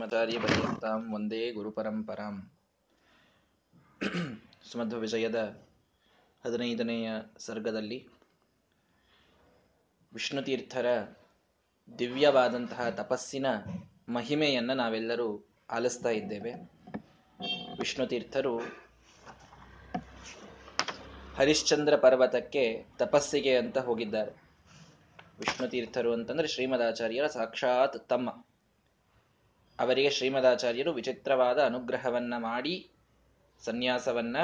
ಮತಾರ್ಯಪರ್ಯಂತಾಂ ಒಂದೇ ಗುರುಪರಂಪರಾಂ. ಸುಮಧ್ವ ವಿಜಯದ ಹದಿನೈದನೆಯ ಸರ್ಗದಲ್ಲಿ ವಿಷ್ಣುತೀರ್ಥರ ದಿವ್ಯವಾದಂತಹ ತಪಸ್ಸಿನ ಮಹಿಮೆಯನ್ನು ನಾವೆಲ್ಲರೂ ಆಲಿಸ್ತಾ ಇದ್ದೇವೆ. ವಿಷ್ಣುತೀರ್ಥರು ಹರಿಶ್ಚಂದ್ರ ಪರ್ವತಕ್ಕೆ ತಪಸ್ಸಿಗೆ ಅಂತ ಹೋಗಿದ್ದಾರೆ. ವಿಷ್ಣುತೀರ್ಥರು ಅಂತಂದ್ರೆ ಶ್ರೀಮದಾಚಾರ್ಯರ ಸಾಕ್ಷಾತ್ ತಮ್ಮ. ಅವರಿಗೆ ಶ್ರೀಮದಾಚಾರ್ಯರು ವಿಚಿತ್ರವಾದ ಅನುಗ್ರಹವನ್ನು ಮಾಡಿ ಸನ್ಯಾಸವನ್ನ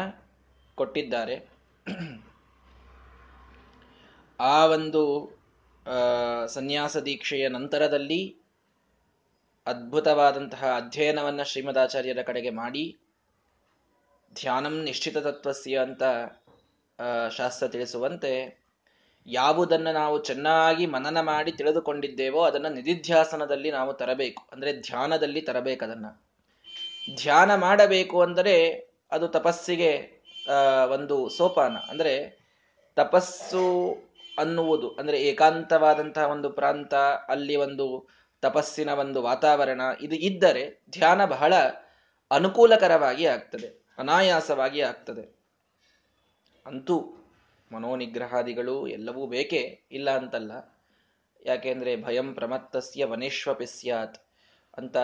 ಕೊಟ್ಟಿದ್ದಾರೆ. ಆ ಒಂದು ಸನ್ಯಾಸ ದೀಕ್ಷೆಯ ನಂತರದಲ್ಲಿ ಅದ್ಭುತವಾದಂತಹ ಅಧ್ಯಯನವನ್ನು ಶ್ರೀಮದಾಚಾರ್ಯರ ಕಡೆಗೆ ಮಾಡಿ, ಧ್ಯಾನಂ ನಿಶ್ಚಿತ ತತ್ವಸ್ಯ ಅಂತ ಶಾಸ್ತ್ರ ತಿಳಿಸುವಂತೆ ಯಾವುದನ್ನು ನಾವು ಚೆನ್ನಾಗಿ ಮನನ ಮಾಡಿ ತಿಳಿದುಕೊಂಡಿದ್ದೇವೋ ಅದನ್ನು ನಿಧಿಧ್ಯಾಸನದಲ್ಲಿ ನಾವು ತರಬೇಕು. ಅಂದರೆ ಧ್ಯಾನದಲ್ಲಿ ತರಬೇಕು ಅದನ್ನು. ಧ್ಯಾನ ಮಾಡಬೇಕು ಅಂದರೆ ಅದು ತಪಸ್ಸಿಗೆ ಒಂದು ಸೋಪಾನ. ಅಂದರೆ ತಪಸ್ಸು ಅನ್ನುವುದು, ಅಂದರೆ ಏಕಾಂತವಾದಂತಹ ಒಂದು ಪ್ರಾಂತ, ಅಲ್ಲಿ ಒಂದು ತಪಸ್ಸಿನ ಒಂದು ವಾತಾವರಣ, ಇದು ಇದ್ದರೆ ಧ್ಯಾನ ಬಹಳ ಅನುಕೂಲಕರವಾಗಿ ಆಗ್ತದೆ, ಅನಾಯಾಸವಾಗಿ ಆಗ್ತದೆ. ಅಂತೂ ಮನೋನಿಗ್ರಹಾದಿಗಳು ಎಲ್ಲವೂ ಬೇಕೇ ಇಲ್ಲ ಅಂತಲ್ಲ. ಯಾಕೆಂದ್ರೆ ಭಯಂ ಪ್ರಮತ್ತಸ್ಯ ವನೇಶ್ವಪಿ ಸ್ಯಾತ್ ಅಂತ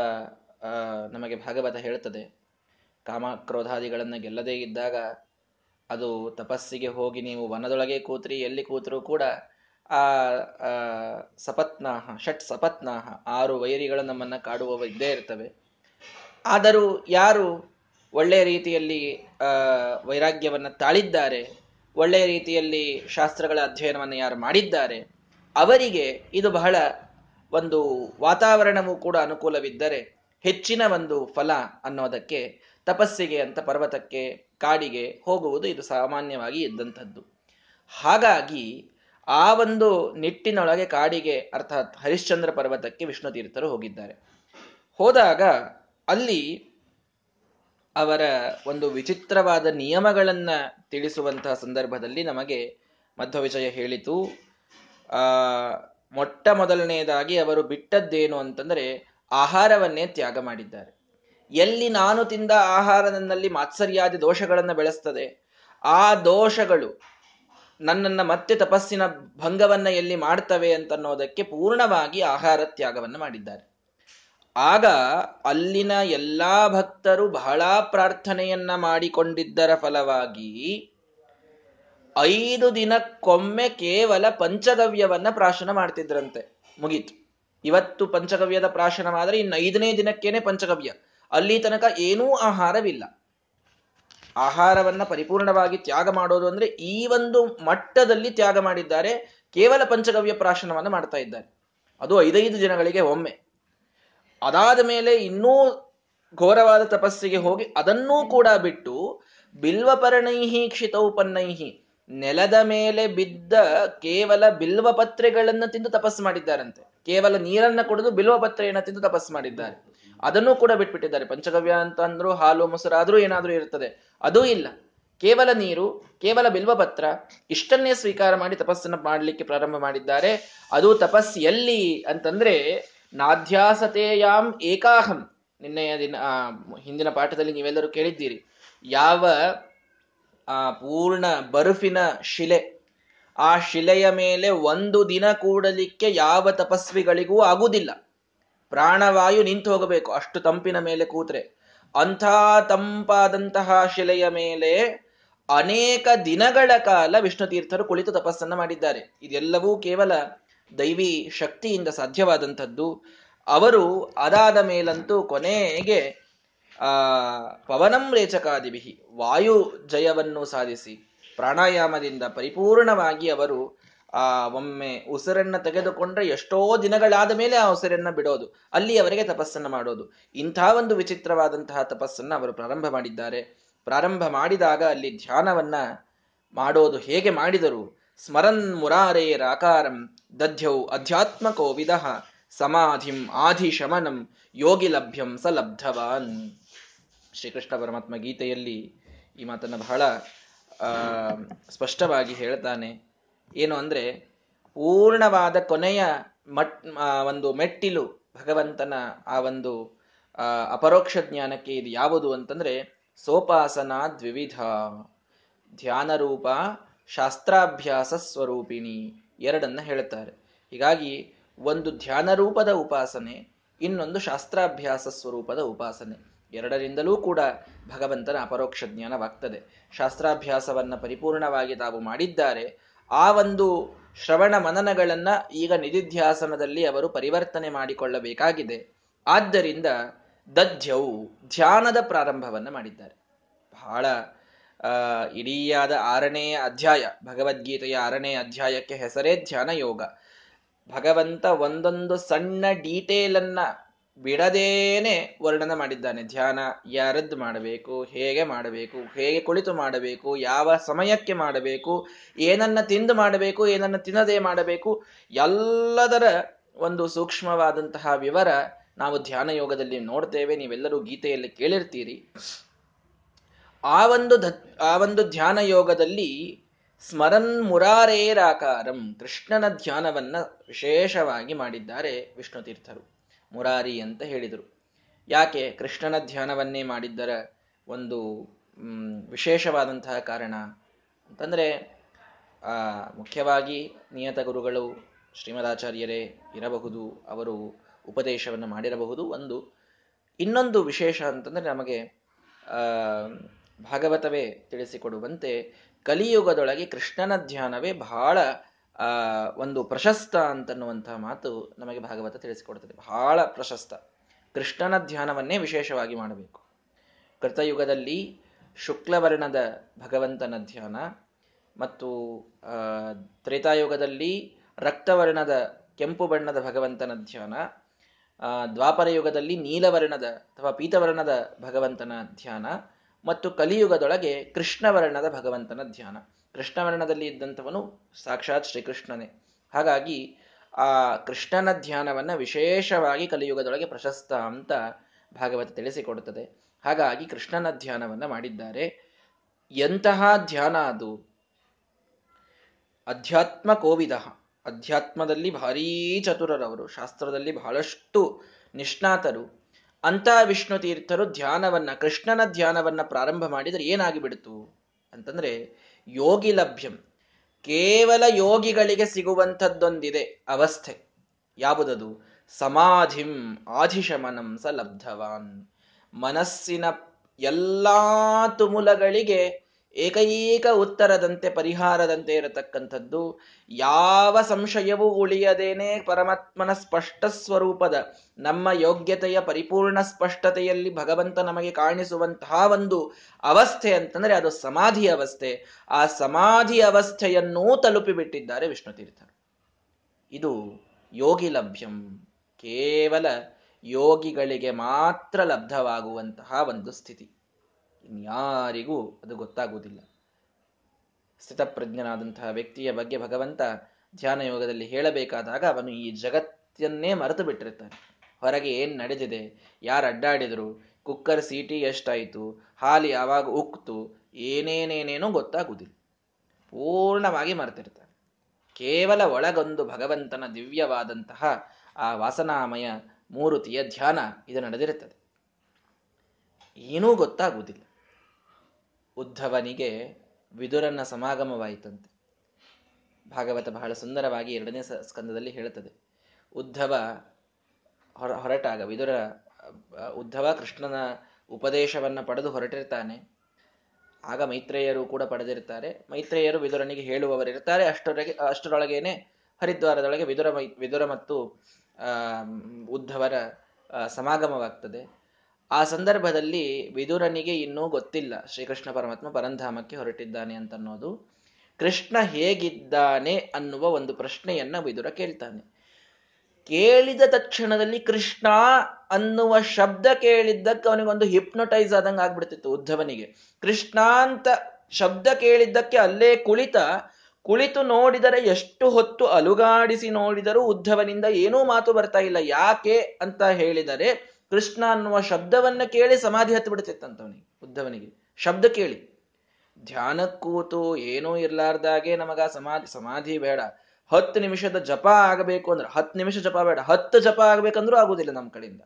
ನಮಗೆ ಭಾಗವತ ಹೇಳ್ತದೆ. ಕಾಮ ಕ್ರೋಧಾದಿಗಳನ್ನು ಗೆಲ್ಲದೇ ಇದ್ದಾಗ ಅದು ತಪಸ್ಸಿಗೆ ಹೋಗಿ ನೀವು ವನದೊಳಗೆ ಕೂತ್ರಿ, ಎಲ್ಲಿ ಕೂತರೂ ಕೂಡ ಆ ಸಪತ್ನಾಹ, ಷಟ್ ಸಪತ್ನಾಹ, ಆರು ವೈರಿಗಳು ನಮ್ಮನ್ನು ಕಾಡುವವ ಇದ್ದೇ ಇರ್ತವೆ. ಆದರೂ ಯಾರು ಒಳ್ಳೆಯ ರೀತಿಯಲ್ಲಿ ವೈರಾಗ್ಯವನ್ನು ತಾಳಿದ್ದಾರೆ ಒಳ್ಳೆಯ ರೀತಿಯಲ್ಲಿ ಶಾಸ್ತ್ರಗಳ ಅಧ್ಯಯನವನ್ನು ಯಾರು ಮಾಡಿದ್ದಾರೆ, ಅವರಿಗೆ ಇದು ಬಹಳ ಒಂದು ವಾತಾವರಣವೂ ಕೂಡ ಅನುಕೂಲವಿದ್ದರೆ ಹೆಚ್ಚಿನ ಒಂದು ಫಲ ಅನ್ನೋದಕ್ಕೆ, ತಪಸ್ಸಿಗೆ ಅಂತ ಪರ್ವತಕ್ಕೆ, ಕಾಡಿಗೆ ಹೋಗುವುದು ಇದು ಸಾಮಾನ್ಯವಾಗಿ ಇದ್ದಂಥದ್ದು. ಹಾಗಾಗಿ ಆ ಒಂದು ನಿಟ್ಟಿನೊಳಗೆ ಕಾಡಿಗೆ, ಅರ್ಥಾತ್ ಹರಿಶ್ಚಂದ್ರ ಪರ್ವತಕ್ಕೆ ವಿಷ್ಣು ತೀರ್ಥರು ಹೋಗಿದ್ದಾರೆ. ಹೋದಾಗ ಅಲ್ಲಿ ಅವರ ಒಂದು ವಿಚಿತ್ರವಾದ ನಿಯಮಗಳನ್ನ ತಿಳಿಸುವಂತಹ ಸಂದರ್ಭದಲ್ಲಿ ನಮಗೆ ಮಧ್ವವಿಜಯ ಹೇಳಿತು. ಆ, ಮೊಟ್ಟ ಮೊದಲನೆಯದಾಗಿ ಅವರು ಬಿಟ್ಟದ್ದೇನು ಅಂತಂದ್ರೆ ಆಹಾರವನ್ನೇ ತ್ಯಾಗ ಮಾಡಿದ್ದಾರೆ. ಎಲ್ಲಿ ನಾನು ತಿಂದ ಆಹಾರ ನನ್ನಲ್ಲಿ ಮಾತ್ಸರ್ಯಾದಿ ದೋಷಗಳನ್ನು ಬೆಳೆಸ್ತದೆ, ಆ ದೋಷಗಳು ನನ್ನನ್ನ ಮತ್ತೆ ತಪಸ್ಸಿನ ಭಂಗವನ್ನ ಎಲ್ಲಿ ಮಾಡ್ತವೆ ಅಂತನ್ನೋದಕ್ಕೆ ಪೂರ್ಣವಾಗಿ ಆಹಾರ ತ್ಯಾಗವನ್ನು ಮಾಡಿದ್ದಾರೆ. ಆಗ ಅಲ್ಲಿನ ಎಲ್ಲಾ ಭಕ್ತರು ಬಹಳ ಪ್ರಾರ್ಥನೆಯನ್ನ ಮಾಡಿಕೊಂಡಿದ್ದರ ಫಲವಾಗಿ ಐದು ದಿನಕ್ಕೊಮ್ಮೆ ಕೇವಲ ಪಂಚಗವ್ಯವನ್ನ ಪ್ರಾಶನ ಮಾಡ್ತಿದ್ರಂತೆ. ಮುಗೀತು. ಇವತ್ತು ಪಂಚಗವ್ಯದ ಪ್ರಾಶನವಾದರೆ ಇನ್ನು ಐದನೇ ದಿನಕ್ಕೇನೆ ಪಂಚಗವ್ಯ. ಅಲ್ಲಿ ತನಕ ಏನೂ ಆಹಾರವಿಲ್ಲ. ಆಹಾರವನ್ನ ಪರಿಪೂರ್ಣವಾಗಿ ತ್ಯಾಗ ಮಾಡೋದು ಅಂದ್ರೆ ಈ ಒಂದು ಮಟ್ಟದಲ್ಲಿ ತ್ಯಾಗ ಮಾಡಿದ್ದಾರೆ. ಕೇವಲ ಪಂಚಗವ್ಯ ಪ್ರಾಶನವನ್ನು ಮಾಡ್ತಾ ಇದ್ದಾರೆ. ಅದು ಐದೈದು ದಿನಗಳಿಗೆ ಒಮ್ಮೆ. ಅದಾದ ಮೇಲೆ ಇನ್ನೂ ಘೋರವಾದ ತಪಸ್ಸಿಗೆ ಹೋಗಿ ಅದನ್ನೂ ಕೂಡ ಬಿಟ್ಟು ಬಿಲ್ವಪರ್ಣೈಹಿ ಕ್ಷಿತೌಪನ್ನೈಹಿ, ನೆಲದ ಮೇಲೆ ಬಿದ್ದ ಕೇವಲ ಬಿಲ್ವ ಪತ್ರೆಗಳನ್ನು ತಿಂದು ತಪಸ್ಸು ಮಾಡಿದ್ದಾರಂತೆ. ಕೇವಲ ನೀರನ್ನ ಕುಡಿದು ಬಿಲ್ವ ಪತ್ರೆಯನ್ನು ತಿಂದು ತಪಸ್ಸು ಮಾಡಿದ್ದಾರೆ. ಅದನ್ನೂ ಕೂಡ ಬಿಟ್ಬಿಟ್ಟಿದ್ದಾರೆ. ಪಂಚಗವ್ಯ ಅಂತ ಅಂದ್ರು ಹಾಲು ಮೊಸರಾದ್ರೂ ಏನಾದ್ರೂ ಇರ್ತದೆ. ಅದೂ ಇಲ್ಲ. ಕೇವಲ ನೀರು, ಕೇವಲ ಬಿಲ್ವಪತ್ರ, ಇಷ್ಟನ್ನೇ ಸ್ವೀಕಾರ ಮಾಡಿ ತಪಸ್ಸನ್ನು ಮಾಡಲಿಕ್ಕೆ ಪ್ರಾರಂಭ ಮಾಡಿದ್ದಾರೆ. ಅದು ತಪಸ್ ಎಲ್ಲಿ ಅಂತಂದ್ರೆ ನಾಧ್ಯಾಸತೆಯಾಂ ಏಕಾಹಂ. ನಿನ್ನೆಯ ದಿನ ಹಿಂದಿನ ಪಾಠದಲ್ಲಿ ನೀವೆಲ್ಲರೂ ಕೇಳಿದ್ದೀರಿ. ಯಾವ, ಆ, ಪೂರ್ಣ ಬರುಫಿನ ಶಿಲೆ, ಆ ಶಿಲೆಯ ಮೇಲೆ ಒಂದು ದಿನ ಕೂಡಲಿಕ್ಕೆ ಯಾವ ತಪಸ್ವಿಗಳಿಗೂ ಆಗುವುದಿಲ್ಲ. ಪ್ರಾಣವಾಯು ನಿಂತು ಹೋಗಬೇಕು, ಅಷ್ಟು ತಂಪಿನ ಮೇಲೆ ಕೂತ್ರೆ. ಅಂಥ ತಂಪಾದಂತಹ ಶಿಲೆಯ ಮೇಲೆ ಅನೇಕ ದಿನಗಳ ಕಾಲ ವಿಷ್ಣು ತೀರ್ಥರು ಕುಳಿತು ತಪಸ್ಸನ್ನ ಮಾಡಿದ್ದಾರೆ. ಇದೆಲ್ಲವೂ ಕೇವಲ ದೈವಿ ಶಕ್ತಿಯಿಂದ ಸಾಧ್ಯವಾದಂಥದ್ದು. ಅವರು ಅದಾದ ಮೇಲಂತೂ ಕೊನೆಗೆ, ಆ, ಪವನಂ ರೇಚಕಾದಿಬಿಹಿ ವಾಯು ಜಯವನ್ನು ಸಾಧಿಸಿ, ಪ್ರಾಣಾಯಾಮದಿಂದ ಪರಿಪೂರ್ಣವಾಗಿ ಅವರು, ಆ, ಒಮ್ಮೆ ಉಸಿರನ್ನ ತೆಗೆದುಕೊಂಡ್ರೆ ಎಷ್ಟೋ ದಿನಗಳಾದ ಮೇಲೆ ಆ ಉಸಿರನ್ನ ಬಿಡೋದು, ಅಲ್ಲಿ ಅವರಿಗೆ ತಪಸ್ಸನ್ನ ಮಾಡೋದು. ಇಂಥ ಒಂದು ವಿಚಿತ್ರವಾದಂತಹ ತಪಸ್ಸನ್ನ ಅವರು ಪ್ರಾರಂಭ ಮಾಡಿದ್ದಾರೆ. ಪ್ರಾರಂಭ ಮಾಡಿದಾಗ ಅಲ್ಲಿ ಧ್ಯಾನವನ್ನ ಮಾಡೋದು ಹೇಗೆ ಮಾಡಿದರು? ಸ್ಮರನ್ ಮುರಾರೇರಾಕಾರಂ ದಧ್ಯೌ ಅಧ್ಯಾತ್ಮಕೋ ವಿಧ ಸಮಾಧಿಂ ಆಧಿ ಶಮನಂ ಯೋಗಿ ಲಭ್ಯಂ ಸ ಲಬ್ಧವಾನ್. ಶ್ರೀಕೃಷ್ಣ ಪರಮಾತ್ಮ ಗೀತೆಯಲ್ಲಿ ಈ ಮಾತನ್ನು ಬಹಳ ಸ್ಪಷ್ಟವಾಗಿ ಹೇಳ್ತಾನೆ. ಏನು ಅಂದರೆ, ಪೂರ್ಣವಾದ ಕೊನೆಯ ಮಟ್ ಒಂದು ಮೆಟ್ಟಿಲು ಭಗವಂತನ ಆ ಒಂದು ಅಪರೋಕ್ಷ ಜ್ಞಾನಕ್ಕೆ ಇದು ಯಾವುದು ಅಂತಂದ್ರೆ, ಸೋಪಾಸನ ದ್ವಿವಿಧ. ಧ್ಯಾನ ರೂಪ ಶಾಸ್ತ್ರಾಭ್ಯಾಸ ಸ್ವರೂಪಿಣಿ. ಎರಡನ್ನ ಹೇಳುತ್ತಾರೆ. ಹೀಗಾಗಿ ಒಂದು ಧ್ಯಾನ ರೂಪದ ಉಪಾಸನೆ, ಇನ್ನೊಂದು ಶಾಸ್ತ್ರಾಭ್ಯಾಸ ಸ್ವರೂಪದ ಉಪಾಸನೆ. ಎರಡರಿಂದಲೂ ಕೂಡ ಭಗವಂತನ ಅಪರೋಕ್ಷ ಜ್ಞಾನವಾಗ್ತದೆ. ಶಾಸ್ತ್ರಾಭ್ಯಾಸವನ್ನು ಪರಿಪೂರ್ಣವಾಗಿ ತಾವು ಮಾಡಿದ್ದಾರೆ, ಆ ಒಂದು ಶ್ರವಣ ಮನನಗಳನ್ನ ಈಗ ನಿಧಿಧ್ಯಾಸನದಲ್ಲಿ ಅವರು ಪರಿವರ್ತನೆ ಮಾಡಿಕೊಳ್ಳಬೇಕಾಗಿದೆ. ಆದ್ದರಿಂದ ದಧ್ಯವು ಧ್ಯಾನದ ಪ್ರಾರಂಭವನ್ನು ಮಾಡಿದ್ದಾರೆ. ಬಹಳ ಇಡೀಯಾದ ಆರನೇ ಅಧ್ಯಾಯ, ಭಗವದ್ಗೀತೆಯ ಆರನೇ ಅಧ್ಯಾಯಕ್ಕೆ ಹೆಸರೇ ಧ್ಯಾನ ಯೋಗ ಭಗವಂತ ಒಂದೊಂದು ಸಣ್ಣ ಡೀಟೇಲ್ ಅನ್ನ ಬಿಡದೇನೆ ವರ್ಣನ ಮಾಡಿದ್ದಾನೆ. ಧ್ಯಾನ ಯಾರದ್ದು ಮಾಡಬೇಕು, ಹೇಗೆ ಮಾಡಬೇಕು, ಹೇಗೆ ಕುಳಿತು ಮಾಡಬೇಕು, ಯಾವ ಸಮಯಕ್ಕೆ ಮಾಡಬೇಕು, ಏನನ್ನ ತಿಂದು ಮಾಡಬೇಕು, ಏನನ್ನ ತಿನ್ನದೇ ಮಾಡಬೇಕು, ಎಲ್ಲದರ ಒಂದು ಸೂಕ್ಷ್ಮವಾದಂತಹ ವಿವರ ನಾವು ಧ್ಯಾನ ಯೋಗದಲ್ಲಿ ನೋಡ್ತೇವೆ. ನೀವೆಲ್ಲರೂ ಗೀತೆಯಲ್ಲಿ ಕೇಳಿರ್ತೀರಿ. ಆ ಒಂದು ಆ ಒಂದು ಧ್ಯಾನ ಯೋಗದಲ್ಲಿ ಸ್ಮರನ್ ಮುರಾರೇರಾಕಾರಂ, ಕೃಷ್ಣನ ಧ್ಯಾನವನ್ನ ವಿಶೇಷವಾಗಿ ಮಾಡಿದ್ದಾರೆ ವಿಷ್ಣು ತೀರ್ಥರು ಮುರಾರಿ ಅಂತ ಹೇಳಿದರು. ಯಾಕೆ? ಕೃಷ್ಣನ ಧ್ಯಾನವನ್ನೇ ಮಾಡಿದ್ದರ ಒಂದು ವಿಶೇಷವಾದಂತಹ ಕಾರಣ ಅಂತಂದ್ರೆ ಮುಖ್ಯವಾಗಿ ನಿಯತ ಗುರುಗಳು ಶ್ರೀಮದಾಚಾರ್ಯರೇ ಇರಬಹುದು, ಅವರು ಉಪದೇಶವನ್ನು ಮಾಡಿರಬಹುದು. ಒಂದು, ಇನ್ನೊಂದು ವಿಶೇಷ ಅಂತಂದ್ರೆ ನಮಗೆ ಭಾಗವತವೇ ತಿಳಿಸಿಕೊಡುವಂತೆ ಕಲಿಯುಗದೊಳಗೆ ಕೃಷ್ಣನ ಧ್ಯಾನವೇ ಬಹಳ ಒಂದು ಪ್ರಶಸ್ತ ಅಂತನ್ನುವಂತಹ ಮಾತು ನಮಗೆ ಭಾಗವತ ತಿಳಿಸಿಕೊಡುತ್ತದೆ. ಬಹಳ ಪ್ರಶಸ್ತ. ಕೃಷ್ಣನ ಧ್ಯಾನವನ್ನೇ ವಿಶೇಷವಾಗಿ ಮಾಡಬೇಕು. ಕೃತಯುಗದಲ್ಲಿ ಶುಕ್ಲವರ್ಣದ ಭಗವಂತನ ಧ್ಯಾನ ಮತ್ತು ತ್ರೇತಾಯುಗದಲ್ಲಿ ರಕ್ತವರ್ಣದ ಕೆಂಪು ಬಣ್ಣದ ಭಗವಂತನ ಧ್ಯಾನ ದ್ವಾಪರ ಯುಗದಲ್ಲಿ ನೀಲವರ್ಣದ ಅಥವಾ ಪೀತವರ್ಣದ ಭಗವಂತನ ಧ್ಯಾನ ಮತ್ತು ಕಲಿಯುಗದೊಳಗೆ ಕೃಷ್ಣವರ್ಣದ ಭಗವಂತನ ಧ್ಯಾನ. ಕೃಷ್ಣವರ್ಣದಲ್ಲಿ ಇದ್ದಂಥವನು ಸಾಕ್ಷಾತ್ ಶ್ರೀಕೃಷ್ಣನೇ. ಹಾಗಾಗಿ ಆ ಕೃಷ್ಣನ ಧ್ಯಾನವನ್ನ ವಿಶೇಷವಾಗಿ ಕಲಿಯುಗದೊಳಗೆ ಪ್ರಶಸ್ತ ಅಂತ ಭಾಗವತ ತಿಳಿಸಿಕೊಡುತ್ತದೆ. ಹಾಗಾಗಿ ಕೃಷ್ಣನ ಧ್ಯಾನವನ್ನ ಮಾಡಿದ್ದಾರೆ. ಎಂತಹ ಧ್ಯಾನ ಅದು? ಅಧ್ಯಾತ್ಮ ಕೋವಿದ. ಅಧ್ಯಾತ್ಮದಲ್ಲಿ ಭಾರೀ ಚತುರರವರು, ಶಾಸ್ತ್ರದಲ್ಲಿ ಬಹಳಷ್ಟು ನಿಷ್ಣಾತರು. ಅಂತ ವಿಷ್ಣು ತೀರ್ಥರು ಧ್ಯಾನವನ್ನ, ಕೃಷ್ಣನ ಧ್ಯಾನವನ್ನ ಪ್ರಾರಂಭ ಮಾಡಿದರೆ ಏನಾಗಿ ಬಿಡ್ತು ಅಂತಂದ್ರೆ ಯೋಗಿ ಲಭ್ಯಂ. ಕೇವಲ ಯೋಗಿಗಳಿಗೆ ಸಿಗುವಂಥದ್ದೊಂದಿದೆ ಅವಸ್ಥೆ. ಯಾವುದದು? ಸಮಾಧಿಂ ಆಧಿಶಮನಂ ಸ ಲಬ್ಧವಾನ್. ಮನಸ್ಸಿನ ಎಲ್ಲಾ ತುಮುಲಗಳಿಗೆ ಏಕೈಕ ಉತ್ತರದಂತೆ ಪರಿಹಾರದಂತೆ ಇರತಕ್ಕಂಥದ್ದು, ಯಾವ ಸಂಶಯವೂ ಉಳಿಯದೇನೆ ಪರಮಾತ್ಮನ ಸ್ಪಷ್ಟ ಸ್ವರೂಪದ, ನಮ್ಮ ಯೋಗ್ಯತೆಯ ಪರಿಪೂರ್ಣ ಸ್ಪಷ್ಟತೆಯಲ್ಲಿ ಭಗವಂತ ನಮಗೆ ಕಾಣಿಸುವಂತಹ ಒಂದು ಅವಸ್ಥೆ ಅಂತಂದ್ರೆ ಅದು ಸಮಾಧಿ ಅವಸ್ಥೆ. ಆ ಸಮಾಧಿ ಅವಸ್ಥೆಯನ್ನೂ ತಲುಪಿಬಿಟ್ಟಿದ್ದಾರೆ ವಿಷ್ಣು ತೀರ್ಥರು ಇದು ಯೋಗಿ ಲಭ್ಯಂ. ಕೇವಲ ಯೋಗಿಗಳಿಗೆ ಮಾತ್ರ ಲಬ್ಧವಾಗುವಂತಹ ಒಂದು ಸ್ಥಿತಿ. ಇನ್ಯಾರಿಗೂ ಅದು ಗೊತ್ತಾಗುವುದಿಲ್ಲ. ಸ್ಥಿತಪ್ರಜ್ಞನಾದಂತಹ ವ್ಯಕ್ತಿಯ ಬಗ್ಗೆ ಭಗವಂತ ಧ್ಯಾನ ಯೋಗದಲ್ಲಿ ಹೇಳಬೇಕಾದಾಗ ಅವನು ಈ ಜಗತ್ತನ್ನೇ ಮರೆತು ಬಿಟ್ಟಿರ್ತಾನೆ ಹೊರಗೆ ಏನು ನಡೆದಿದೆ? ಯಾರು ಅಡ್ಡಾಡಿದ್ರು? ಕುಕ್ಕರ್ ಸೀಟಿ ಎಷ್ಟಾಯಿತು? ಹಾಲಿ ಯಾವಾಗ ಉಕ್ತು? ಏನೇನೇನೇನೋ ಗೊತ್ತಾಗುವುದಿಲ್ಲ. ಪೂರ್ಣವಾಗಿ ಮರೆತಿರ್ತಾನೆ ಕೇವಲ ಒಳಗೊಂದು ಭಗವಂತನ ದಿವ್ಯವಾದಂತಹ ಆ ವಾಸನಾಮಯ ಮೂರುತಿಯ ಧ್ಯಾನ ಇದು ನಡೆದಿರುತ್ತದೆ. ಏನೂ ಗೊತ್ತಾಗುವುದಿಲ್ಲ. ಉದ್ಧವನಿಗೆ ವಿದುರನ ಸಮಾಗಮವಾಯಿತಂತೆ. ಭಾಗವತ ಬಹಳ ಸುಂದರವಾಗಿ ಎರಡನೇ ಸ್ಕಂದದಲ್ಲಿ ಹೇಳುತ್ತದೆ. ಉದ್ಧವ ಹೊರ, ಹೊರಟಾಗ ವಿದುರ, ಉದ್ಧವ ಕೃಷ್ಣನ ಉಪದೇಶವನ್ನ ಪಡೆದು ಹೊರಟಿರ್ತಾನೆ. ಆಗ ಮೈತ್ರೇಯರು ಕೂಡ ಪಡೆದಿರ್ತಾರೆ. ಮೈತ್ರೇಯರು ವಿದುರನಿಗೆ ಹೇಳುವವರಿರ್ತಾರೆ. ಅಷ್ಟರೊಳಗೆ, ಅಷ್ಟರೊಳಗೇನೆ ಹರಿದ್ವಾರದೊಳಗೆ ವಿದುರ ವಿದುರ ಮತ್ತು ಉದ್ಧವರ ಸಮಾಗಮವಾಗ್ತದೆ. ಆ ಸಂದರ್ಭದಲ್ಲಿ ವಿದುರನಿಗೆ ಇನ್ನೂ ಗೊತ್ತಿಲ್ಲ. ಶ್ರೀಕೃಷ್ಣ ಪರಮಾತ್ಮ ಪರಂಧಾಮಕ್ಕೆ ಹೊರಟಿದ್ದಾನೆ ಅಂತನ್ನೋದು. ಕೃಷ್ಣ ಹೇಗಿದ್ದಾನೆ ಅನ್ನುವ ಒಂದು ಪ್ರಶ್ನೆಯನ್ನ ವಿದುರ ಕೇಳ್ತಾನೆ. ಕೇಳಿದ ತಕ್ಷಣದಲ್ಲಿ ಕೃಷ್ಣ ಅನ್ನುವ ಶಬ್ದ ಕೇಳಿದ್ದಕ್ಕೆ ಅವನಿಗೊಂದು ಹಿಪ್ನೊಟೈಸ್ ಆದಂಗೆ ಆಗ್ಬಿಡ್ತಿತ್ತು ಉದ್ಧವನಿಗೆ. ಕೃಷ್ಣ ಅಂತ ಶಬ್ದ ಕೇಳಿದ್ದಕ್ಕೆ ಅಲ್ಲೇ ಕುಳಿತ, ಕುಳಿತು ನೋಡಿದರೆ ಎಷ್ಟು ಹೊತ್ತು ಅಲುಗಾಡಿಸಿ ನೋಡಿದರೂ ಉದ್ಧವನಿಂದ ಏನೂ ಮಾತು ಬರ್ತಾ ಇಲ್ಲ. ಯಾಕೆ ಅಂತ ಹೇಳಿದರೆ ಕೃಷ್ಣ ಅನ್ನುವ ಶಬ್ದವನ್ನ ಕೇಳಿ ಸಮಾಧಿ ಹತ್ತು ಬಿಡ್ತಿತ್ತಂತವನಿಗೆ ಉದ್ಧವನಿಗೆ ಶಬ್ದ ಕೇಳಿ. ಧ್ಯಾನ ಕೂತು ಏನೂ ಇರ್ಲಾರ್ದಾಗೆ ನಮಗ ಸಮಾಧಿ ಸಮಾಧಿ ಬೇಡ. ಹತ್ತು ನಿಮಿಷದ ಜಪ ಆಗಬೇಕು ಅಂದ್ರೆ, ಹತ್ತು ನಿಮಿಷ ಜಪ ಬೇಡ. ಹತ್ತು ಜಪ ಆಗ್ಬೇಕಂದ್ರೂ ಆಗುದಿಲ್ಲ ನಮ್ಮ ಕಡೆಯಿಂದ.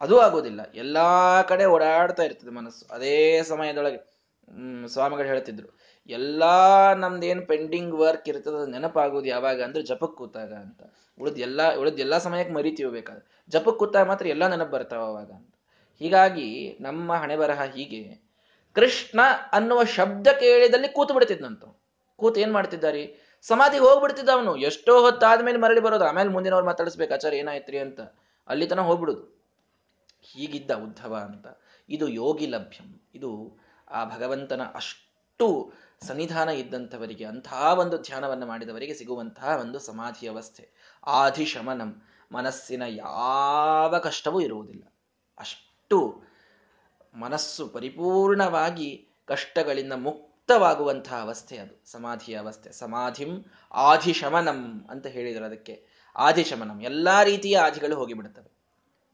ಅದು ಆಗೋದಿಲ್ಲ. ಎಲ್ಲಾ ಕಡೆ ಓಡಾಡ್ತಾ ಇರ್ತದೆ ಮನಸ್ಸು. ಅದೇ ಸಮಯದೊಳಗೆ, ಹ್ಮ್, ಸ್ವಾಮಿಗಳು ಹೇಳ್ತಿದ್ರು. ಎಲ್ಲಾ ನಮ್ದೇನ್ ಪೆಂಡಿಂಗ್ ವರ್ಕ್ ಇರ್ತದ ನೆನಪಾಗೋದು ಯಾವಾಗ ಅಂದ್ರೆ ಜಪಕ್ ಕೂತಾಗ ಅಂತ. ಉಳಿದ ಎಲ್ಲಾ ಉಳಿದ ಎಲ್ಲಾ ಸಮಯಕ್ಕೆ ಮರಿತೀವಿ ಬೇಕಾದ್ರೆ ಜಪಕ್ ಕೂತಾಗ ಮಾತ್ರ ಎಲ್ಲಾ ನೆನಪು ಬರ್ತಾವ ಅವಾಗ ಅಂತ. ಹೀಗಾಗಿ ನಮ್ಮ ಹಣೆ ಬರಹ ಹೀಗೆ. ಕೃಷ್ಣ ಅನ್ನುವ ಶಬ್ದ ಕೇಳಿದಲ್ಲಿ ಕೂತು ಬಿಡ್ತಿದ್ನಂತ ಕೂತು ಏನ್ ಮಾಡ್ತಿದ್ದಾರೆ? ಸಮಾಧಿಗೆ ಹೋಗ್ಬಿಡ್ತಿದ್ದ ಅವನು. ಎಷ್ಟೋ ಹೊತ್ತಾದ್ಮೇಲೆ ಮರಳಿ ಬರೋದು. ಆಮೇಲೆ ಮುಂದಿನವ್ರು ಮಾತಾಡಿಸ್ಬೇಕು ಆಚಾರ ಏನಾಯ್ತ್ರಿ ಅಂತ. ಅಲ್ಲಿ ತನ ಹೋಗ್ಬಿಡುದು. ಹೀಗಿದ್ದ ಉದ್ಧವ ಅಂತ. ಇದು ಯೋಗಿ ಲಭ್ಯಂ. ಇದು ಆ ಭಗವಂತನ ಅಷ್ಟು ಸನ್ನಿಧಾನ ಇದ್ದಂಥವರಿಗೆ ಅಂತಹ ಒಂದು ಧ್ಯಾನವನ್ನು ಮಾಡಿದವರಿಗೆ ಸಿಗುವಂತಹ ಒಂದು ಸಮಾಧಿ ಅವಸ್ಥೆ. ಆಧಿಶಮನಂ, ಮನಸ್ಸಿನ ಯಾವ ಕಷ್ಟವೂ ಇರುವುದಿಲ್ಲ. ಅಷ್ಟು ಮನಸ್ಸು ಪರಿಪೂರ್ಣವಾಗಿ ಕಷ್ಟಗಳಿಂದ ಮುಕ್ತವಾಗುವಂತಹ ಅವಸ್ಥೆ ಅದು, ಸಮಾಧಿಯ ಅವಸ್ಥೆ. ಸಮಾಧಿಂ ಆಧಿಶಮನಂ ಅಂತ ಹೇಳಿದರು ಅದಕ್ಕೆ. ಆಧಿಶಮನಂ, ಎಲ್ಲ ರೀತಿಯ ಆಧಿಗಳು ಹೋಗಿಬಿಡುತ್ತವೆ.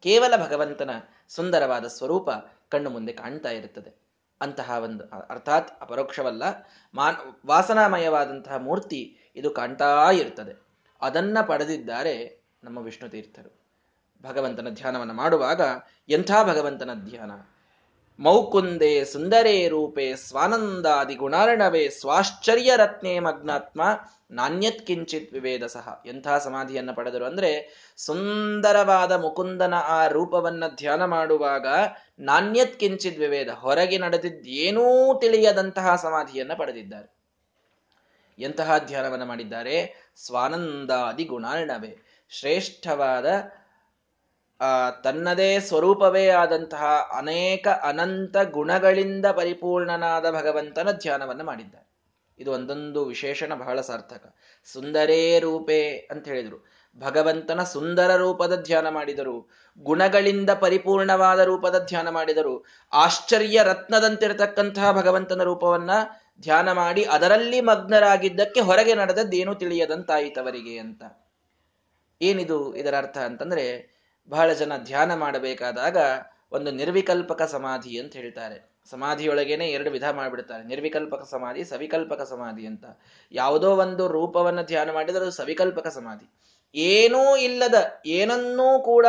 ಕೇವಲ ಭಗವಂತನ ಸುಂದರವಾದ ಸ್ವರೂಪ ಕಣ್ಣು ಮುಂದೆ ಕಾಣ್ತಾ ಇರುತ್ತದೆ. ಅಂತಹ ಒಂದು, ಅರ್ಥಾತ್ ಅಪರೋಕ್ಷವಲ್ಲ, ಮಾನ್, ವಾಸನಾಮಯವಾದಂತಹ ಮೂರ್ತಿ ಇದು ಕಾಣ್ತಾ ಇರ್ತದೆ ಅದನ್ನ ಪಡೆದಿದ್ದಾರೆ ನಮ್ಮ ವಿಷ್ಣು ತೀರ್ಥರು. ಭಗವಂತನ ಧ್ಯಾನವನ್ನು ಮಾಡುವಾಗ ಎಂಥ ಭಗವಂತನ ಧ್ಯಾನ? ಮೌಕುಂದೆ ಸುಂದರೇ ರೂಪೆ ಸ್ವಾನಂದಾದಿ ಗುಣಾರ್ಣವೇ ಸ್ವಾಶ್ಚರ್ಯ ರತ್ನೇ ಮಗ್ನಾತ್ಮ. ನಾಣ್ಯತ್ ಕಿಂಚಿತ್ ವಿವೇದ ಸಹ. ಎಂಥ ಸಮಾಧಿಯನ್ನು ಪಡೆದರು ಅಂದ್ರೆ ಸುಂದರವಾದ ಮುಕುಂದನ ಆ ರೂಪವನ್ನ ಧ್ಯಾನ ಮಾಡುವಾಗ ನಾಣ್ಯತ್ ಕಿಂಚಿತ್ ವಿವೇದ ಹೊರಗೆ ನಡೆದಿದ್ದೇನೂ ತಿಳಿಯದಂತಹ ಸಮಾಧಿಯನ್ನ ಪಡೆದಿದ್ದಾರೆ. ಎಂತಹ ಧ್ಯಾನವನ್ನು ಮಾಡಿದ್ದಾರೆ? ಸ್ವಾನಂದಾದಿ ಗುಣಾರ್ಣವೇ. ಶ್ರೇಷ್ಠವಾದ ತನ್ನದೇ ಸ್ವರೂಪವೇ ಆದಂತಹ ಅನೇಕ ಅನಂತ ಗುಣಗಳಿಂದ ಪರಿಪೂರ್ಣನಾದ ಭಗವಂತನ ಧ್ಯಾನವನ್ನು ಮಾಡಿದ್ದಾರೆ. ಇದು ಒಂದೊಂದು ವಿಶೇಷಣ ಬಹಳ ಸಾರ್ಥಕ. ಸುಂದರೇ ರೂಪೇ ಅಂತ ಹೇಳಿದರು. ಭಗವಂತನ ಸುಂದರ ರೂಪದ ಧ್ಯಾನ ಮಾಡಿದರು. ಗುಣಗಳಿಂದ ಪರಿಪೂರ್ಣವಾದ ರೂಪದ ಧ್ಯಾನ ಮಾಡಿದರು. ಆಶ್ಚರ್ಯ ರತ್ನದಂತಿರತಕ್ಕಂತಹ ಭಗವಂತನ ರೂಪವನ್ನ ಧ್ಯಾನ ಮಾಡಿ ಅದರಲ್ಲಿ ಮಗ್ನರಾಗಿದ್ದಕ್ಕೆ ಹೊರಗೆ ನಡೆದದ್ದೇನು ತಿಳಿಯದಂತಾಯಿತವರಿಗೆ ಅಂತ. ಏನಿದು ಇದರ ಅರ್ಥ ಅಂತಂದ್ರೆ ಬಹಳ ಜನ ಧ್ಯಾನ ಮಾಡಬೇಕಾದಾಗ ಒಂದು ನಿರ್ವಿಕಲ್ಪಕ ಸಮಾಧಿ ಅಂತ ಹೇಳ್ತಾರೆ. ಸಮಾಧಿಯೊಳಗೇನೆ ಎರಡು ವಿಧ ಮಾಡಿಬಿಡ್ತಾರೆ. ನಿರ್ವಿಕಲ್ಪಕ ಸಮಾಧಿ, ಸವಿಕಲ್ಪಕ ಸಮಾಧಿ ಅಂತ. ಯಾವುದೋ ಒಂದು ರೂಪವನ್ನು ಧ್ಯಾನ ಮಾಡಿದರೆ ಅದು ಸವಿಕಲ್ಪಕ ಸಮಾಧಿ. ಏನೂ ಇಲ್ಲದ, ಏನನ್ನೂ ಕೂಡ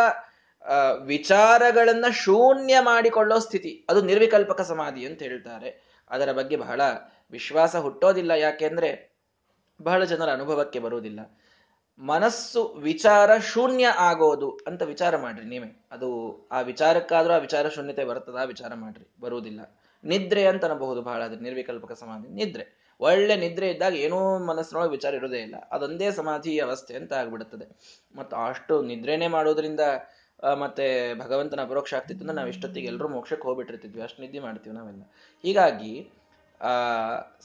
ವಿಚಾರಗಳನ್ನ ಶೂನ್ಯ ಮಾಡಿಕೊಳ್ಳೋ ಸ್ಥಿತಿ. ಅದು ನಿರ್ವಿಕಲ್ಪಕ ಸಮಾಧಿ ಅಂತ ಹೇಳ್ತಾರೆ. ಅದರ ಬಗ್ಗೆ ಬಹಳ ವಿಶ್ವಾಸ ಹುಟ್ಟೋದಿಲ್ಲ. ಯಾಕೆಂದ್ರೆ ಬಹಳ ಜನರ ಅನುಭವಕ್ಕೆ ಬರುವುದಿಲ್ಲ. ಮನಸ್ಸು ವಿಚಾರ ಶೂನ್ಯ ಆಗೋದು ಅಂತ ವಿಚಾರ ಮಾಡ್ರಿ ನೀವೇ. ಅದು ಆ ವಿಚಾರಕ್ಕಾದ್ರೂ ಆ ವಿಚಾರ ಶೂನ್ಯತೆ ಬರ್ತದ ವಿಚಾರ ಮಾಡ್ರಿ. ಬರುವುದಿಲ್ಲ. ನಿದ್ರೆ ಅಂತ ಅನ್ಬಹುದು ಬಹಳ ಅದ್ರ ನಿರ್ವಿಕಲ್ಪಕ ಸಮಾಧಿ. ನಿದ್ರೆ. ಒಳ್ಳೆ ನಿದ್ರೆ ಇದ್ದಾಗ ಏನೂ ಮನಸ್ಸಿನೊಳಗೆ ವಿಚಾರ ಇರೋದೇ ಇಲ್ಲ. ಅದೊಂದೇ ಸಮಾಧಿ ಅವಸ್ಥೆ ಅಂತ ಆಗ್ಬಿಡುತ್ತದೆ. ಮತ್ತು ಅಷ್ಟು ನಿದ್ರೆನೆ ಮಾಡೋದ್ರಿಂದ ಮತ್ತೆ ಭಗವಂತನ ಅಪರೋಕ್ಷ ಆಗ್ತಿತ್ತು ಅಂದ್ರೆ ನಾವು ಇಷ್ಟೊತ್ತಿಗೆ ಎಲ್ಲರೂ ಮೋಕ್ಷಕ್ಕೆ ಹೋಗ್ಬಿಟ್ಟಿರ್ತಿದ್ವಿ. ಅಷ್ಟು ನಿದ್ದೆ ಮಾಡ್ತೀವಿ ನಾವೆಲ್ಲ. ಹೀಗಾಗಿ ಆ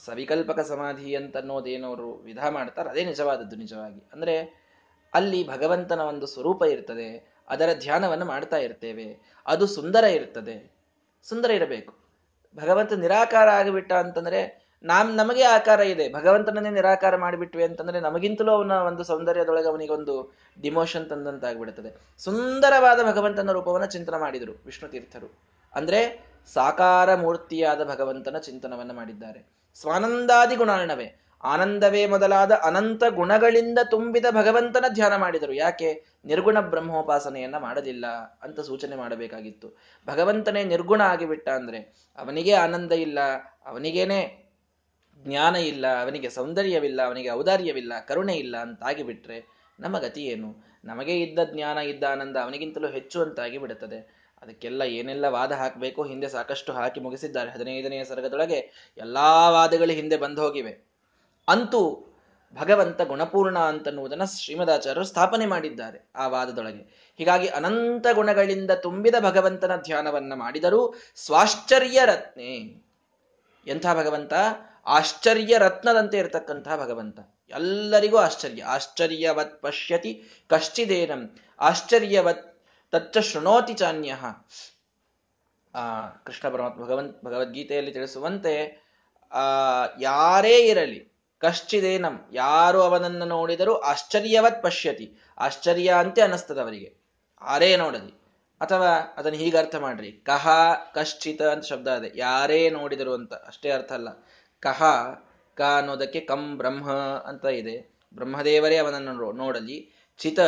ಸವಿಕಲ್ಪಕ ಸಮಾಧಿ ಅಂತ ಅನ್ನೋದೇನೋರು ವಿಧ ಮಾಡ್ತಾರೆ, ಅದೇ ನಿಜವಾದದ್ದು ನಿಜವಾಗಿ. ಅಂದ್ರೆ, ಅಲ್ಲಿ ಭಗವಂತನ ಒಂದು ಸ್ವರೂಪ ಇರ್ತದೆ, ಅದರ ಧ್ಯಾನವನ್ನು ಮಾಡ್ತಾ ಇರ್ತೇವೆ, ಅದು ಸುಂದರ ಇರ್ತದೆ, ಸುಂದರ ಇರಬೇಕು. ಭಗವಂತ ನಿರಾಕಾರ ಆಗಿಬಿಟ್ಟ ಅಂತಂದ್ರೆ, ನಾಮ್ ನಮಗೆ ಆಕಾರ ಇದೆ, ಭಗವಂತನನ್ನೇ ನಿರಾಕಾರ ಮಾಡಿಬಿಟ್ವಿ ಅಂತಂದ್ರೆ, ನಮಗಿಂತಲೂ ಅವನ ಒಂದು ಸೌಂದರ್ಯದೊಳಗೆ ಅವನಿಗೊಂದು ಡಿಮೋಷನ್ ತಂದಂತಾಗ್ಬಿಡುತ್ತದೆ ಸುಂದರವಾದ ಭಗವಂತನ ರೂಪವನ್ನ ಚಿಂತನೆ ಮಾಡಿದರು ವಿಷ್ಣು ತೀರ್ಥರು. ಅಂದ್ರೆ ಸಾಕಾರ ಮೂರ್ತಿಯಾದ ಭಗವಂತನ ಚಿಂತನವನ್ನು ಮಾಡಿದ್ದಾರೆ. ಸ್ವಾನಂದಾದಿ ಗುಣಾರ್ಣವೇ ಆನಂದವೇ ಮೊದಲಾದ ಅನಂತ ಗುಣಗಳಿಂದ ತುಂಬಿದ ಭಗವಂತನ ಧ್ಯಾನ ಮಾಡಿದರು. ಯಾಕೆ? ನಿರ್ಗುಣ ಬ್ರಹ್ಮೋಪಾಸನೆಯನ್ನ ಮಾಡಲಿಲ್ಲ ಅಂತ ಸೂಚನೆ ಮಾಡಬೇಕಾಗಿತ್ತು. ಭಗವಂತನೇ ನಿರ್ಗುಣ ಆಗಿಬಿಟ್ಟ ಅಂದ್ರೆ ಅವನಿಗೆ ಆನಂದ ಇಲ್ಲ, ಅವನಿಗೇನೆ ಜ್ಞಾನ ಇಲ್ಲ, ಅವನಿಗೆ ಸೌಂದರ್ಯವಿಲ್ಲ, ಅವನಿಗೆ ಔದಾರ್ಯವಿಲ್ಲ, ಕರುಣೆ ಇಲ್ಲ ಅಂತಾಗಿ ಬಿಟ್ರೆ ನಮ್ಮ ಗತಿ ಏನು? ನಮಗೆ ಇದ್ದ ಜ್ಞಾನ, ಇದ್ದ ಆನಂದ ಅವನಿಗಿಂತಲೂ ಹೆಚ್ಚು ಅಂತಾಗಿ ಬಿಡುತ್ತದೆ ಅದಕ್ಕೆಲ್ಲ ಏನೆಲ್ಲ ವಾದ ಹಾಕಬೇಕು ಹಿಂದೆ ಸಾಕಷ್ಟು ಹಾಕಿ ಮುಗಿಸಿದ್ದಾರೆ. ಹದಿನೈದನೆಯ ಸರ್ಗದೊಳಗೆ ಎಲ್ಲಾ ವಾದಗಳು ಹಿಂದೆ ಬಂದು ಹೋಗಿವೆ ಅಂತೂ ಭಗವಂತ ಗುಣಪೂರ್ಣ ಅಂತನ್ನುವುದನ್ನು ಶ್ರೀಮದಾಚಾರ್ಯರು ಸ್ಥಾಪನೆ ಮಾಡಿದ್ದಾರೆ ಆ ವಾದದೊಳಗೆ. ಹೀಗಾಗಿ ಅನಂತ ಗುಣಗಳಿಂದ ತುಂಬಿದ ಭಗವಂತನ ಧ್ಯಾನವನ್ನ ಮಾಡಿದರೂ ಸ್ವಾಶ್ಚರ್ಯ ರತ್ನೆ. ಎಂಥ ಭಗವಂತ? ಆಶ್ಚರ್ಯ ರತ್ನದಂತೆ ಇರತಕ್ಕಂತಹ ಭಗವಂತ. ಎಲ್ಲರಿಗೂ ಆಶ್ಚರ್ಯ. ಆಶ್ಚರ್ಯವತ್ ಪಶ್ಯತಿ ಕಶ್ಚಿದೇನಂ. ಆಶ್ಚರ್ಯವತ್ ತಚ್ಚ ಶೃಣೋತಿ ಚಾನ್ಯ ಆ ಕೃಷ್ಣ ಪರಮಾತ್ಮ ಭಗವನ್ ಭಗವದ್ಗೀತೆಯಲ್ಲಿ ತಿಳಿಸುವಂತೆ, ಆ, ಯಾರೇ ಇರಲಿ, ಕಶ್ಚಿದೇನಂ, ಯಾರು ಅವನನ್ನು ನೋಡಿದರೂ ಆಶ್ಚರ್ಯವತ್ ಪಶ್ಯತಿ. ಆಶ್ಚರ್ಯ ಅಂತೆ ಅನಿಸ್ತದೆ ಅವರಿಗೆ. ಯಾರೇ ನೋಡಲಿ. ಅಥವಾ ಅದನ್ನು ಹೀಗೆ ಅರ್ಥ ಮಾಡ್ರಿ. ಕಹ, ಕಶ್ಚಿತ ಅಂತ ಶಬ್ದ ಅದೇ. ಯಾರೇ ನೋಡಿದರು ಅಂತ. ಅಷ್ಟೇ ಅರ್ಥ ಅಲ್ಲ. ಕಹ, ಕ ಅನ್ನೋದಕ್ಕೆ ಕಂ, ಬ್ರಹ್ಮ ಅಂತ ಇದೆ. ಬ್ರಹ್ಮದೇವರೇ ಅವನನ್ನು ನೋಡಲಿ. ಚಿತ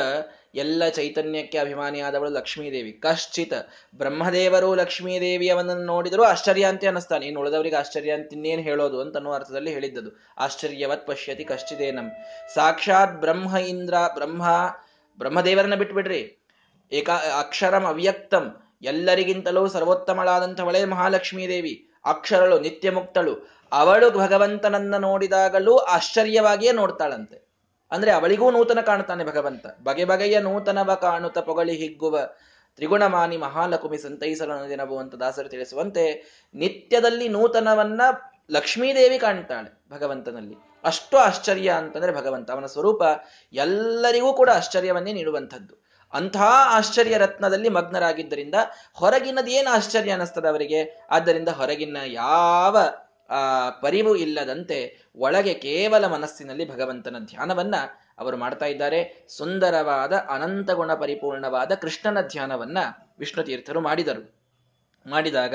ಎಲ್ಲ ಚೈತನ್ಯಕ್ಕೆ ಅಭಿಮಾನಿಯಾದವಳು ಲಕ್ಷ್ಮೀದೇವಿ. ಕಶ್ಚಿತ ಬ್ರಹ್ಮದೇವರು ಲಕ್ಷ್ಮೀದೇವಿಯವನನ್ನು ನೋಡಿದರೂ ಆಶ್ಚರ್ಯ ಅಂತ ಅನ್ನಿಸ್ತಾನೆ. ಇನ್ನು ಉಳಿದವರಿಗೆ ಆಶ್ಚರ್ಯ ಅಂತ ಇನ್ನೇನು ಹೇಳೋದು ಅಂತ ಅನ್ನೋ ಅರ್ಥದಲ್ಲಿ ಹೇಳಿದ್ದದು. ಆಶ್ಚರ್ಯವತ್ ಪಶ್ಯತಿ ಕಶ್ಚಿದೇನಂ. ಸಾಕ್ಷಾತ್ ಬ್ರಹ್ಮ ಇಂದ್ರ, ಬ್ರಹ್ಮ, ಬ್ರಹ್ಮದೇವರನ್ನ ಬಿಟ್ಬಿಡ್ರಿ. ಏಕ ಅಕ್ಷರಂ ಅವ್ಯಕ್ತಂ. ಎಲ್ಲರಿಗಿಂತಲೂ ಸರ್ವೋತ್ತಮಳಾದಂಥವಳೇ ಮಹಾಲಕ್ಷ್ಮೀದೇವಿ. ಅಕ್ಷರಳು ನಿತ್ಯ ಮುಕ್ತಳು ಅವಳು ಭಗವಂತನನ್ನ ನೋಡಿದಾಗಲೂ ಆಶ್ಚರ್ಯವಾಗಿಯೇ ನೋಡ್ತಾಳಂತೆ. ಅಂದ್ರೆ ಅವಳಿಗೂ ನೂತನ ಕಾಣುತ್ತಾನೆ ಭಗವಂತ. ಬಗೆ ಬಗೆಯ ನೂತನವ ಕಾಣುತ್ತ ಪೊಗಳಿ ಹಿಗ್ಗುವ ತ್ರಿಗುಣಮಾನಿ ಮಹಾಲಕುಮಿ ಸಂತೈಸಲು ದಿನವು ಅಂತ ದಾಸರು ತಿಳಿಸುವಂತೆ ನಿತ್ಯದಲ್ಲಿ ನೂತನವನ್ನ ಲಕ್ಷ್ಮೀದೇವಿ ಕಾಣ್ತಾಳೆ ಭಗವಂತನಲ್ಲಿ. ಅಷ್ಟು ಆಶ್ಚರ್ಯ ಅಂತಂದ್ರೆ ಭಗವಂತ ಅವನ ಸ್ವರೂಪ ಎಲ್ಲರಿಗೂ ಕೂಡ ಆಶ್ಚರ್ಯವನ್ನೇ ನೀಡುವಂಥದ್ದು. ಅಂಥ ಆಶ್ಚರ್ಯ ರತ್ನದಲ್ಲಿ ಮಗ್ನರಾಗಿದ್ದರಿಂದ ಹೊರಗಿನದೇನು ಆಶ್ಚರ್ಯ ಅನ್ನಿಸ್ತದೆ ಅವರಿಗೆ? ಆದ್ದರಿಂದ ಹೊರಗಿನ ಯಾವ ಆ ಪರಿವು ಇಲ್ಲದಂತೆ ಒಳಗೆ ಕೇವಲ ಮನಸ್ಸಿನಲ್ಲಿ ಭಗವಂತನ ಧ್ಯಾನವನ್ನ ಅವರು ಮಾಡ್ತಾ ಇದ್ದಾರೆ. ಸುಂದರವಾದ ಅನಂತ ಗುಣ ಪರಿಪೂರ್ಣವಾದ ಕೃಷ್ಣನ ಧ್ಯಾನವನ್ನ ವಿಷ್ಣು ತೀರ್ಥರು ಮಾಡಿದರು. ಮಾಡಿದಾಗ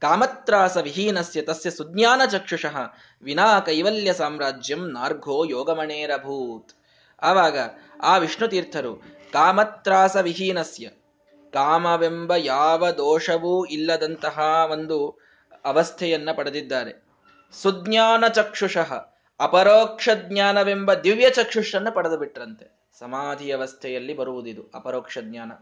ಕಾಮತ್ರಾಸ ವಿಹೀನಸ್ಯ ತಸ್ಯ ಸುಜ್ಞಾನ ಚಕ್ಷುಷಃ ವಿನಾ ಕೈವಲ್ಯ ಸಾಮ್ರಾಜ್ಯಂ ನಾರ್ಘೋ ಯೋಗಮಣೇರಭೂತ್ ಆವಾಗ ಆ ವಿಷ್ಣು ತೀರ್ಥರು ಕಾಮತ್ರಾಸ ವಿಹೀನಸ್ಯ ಕಾಮವೆಂಬ ಯಾವ ದೋಷವೂ ಇಲ್ಲದಂತಹ ಒಂದು ಅವಸ್ಥೆಯನ್ನ ಪಡೆದಿದ್ದಾರೆ. ಸುಜ್ಞಾನ ಚಕ್ಷುಷಃ, ಅಪರೋಕ್ಷ ಜ್ಞಾನವೆಂಬ ದಿವ್ಯ ಚಕ್ಷುಷನ್ನ ಪಡೆದು ಬಿಟ್ರಂತೆ. ಸಮಾಧಿ ಅವಸ್ಥೆಯಲ್ಲಿ ಬರುವುದಿದು, ಅಪರೋಕ್ಷ ಜ್ಞಾನ.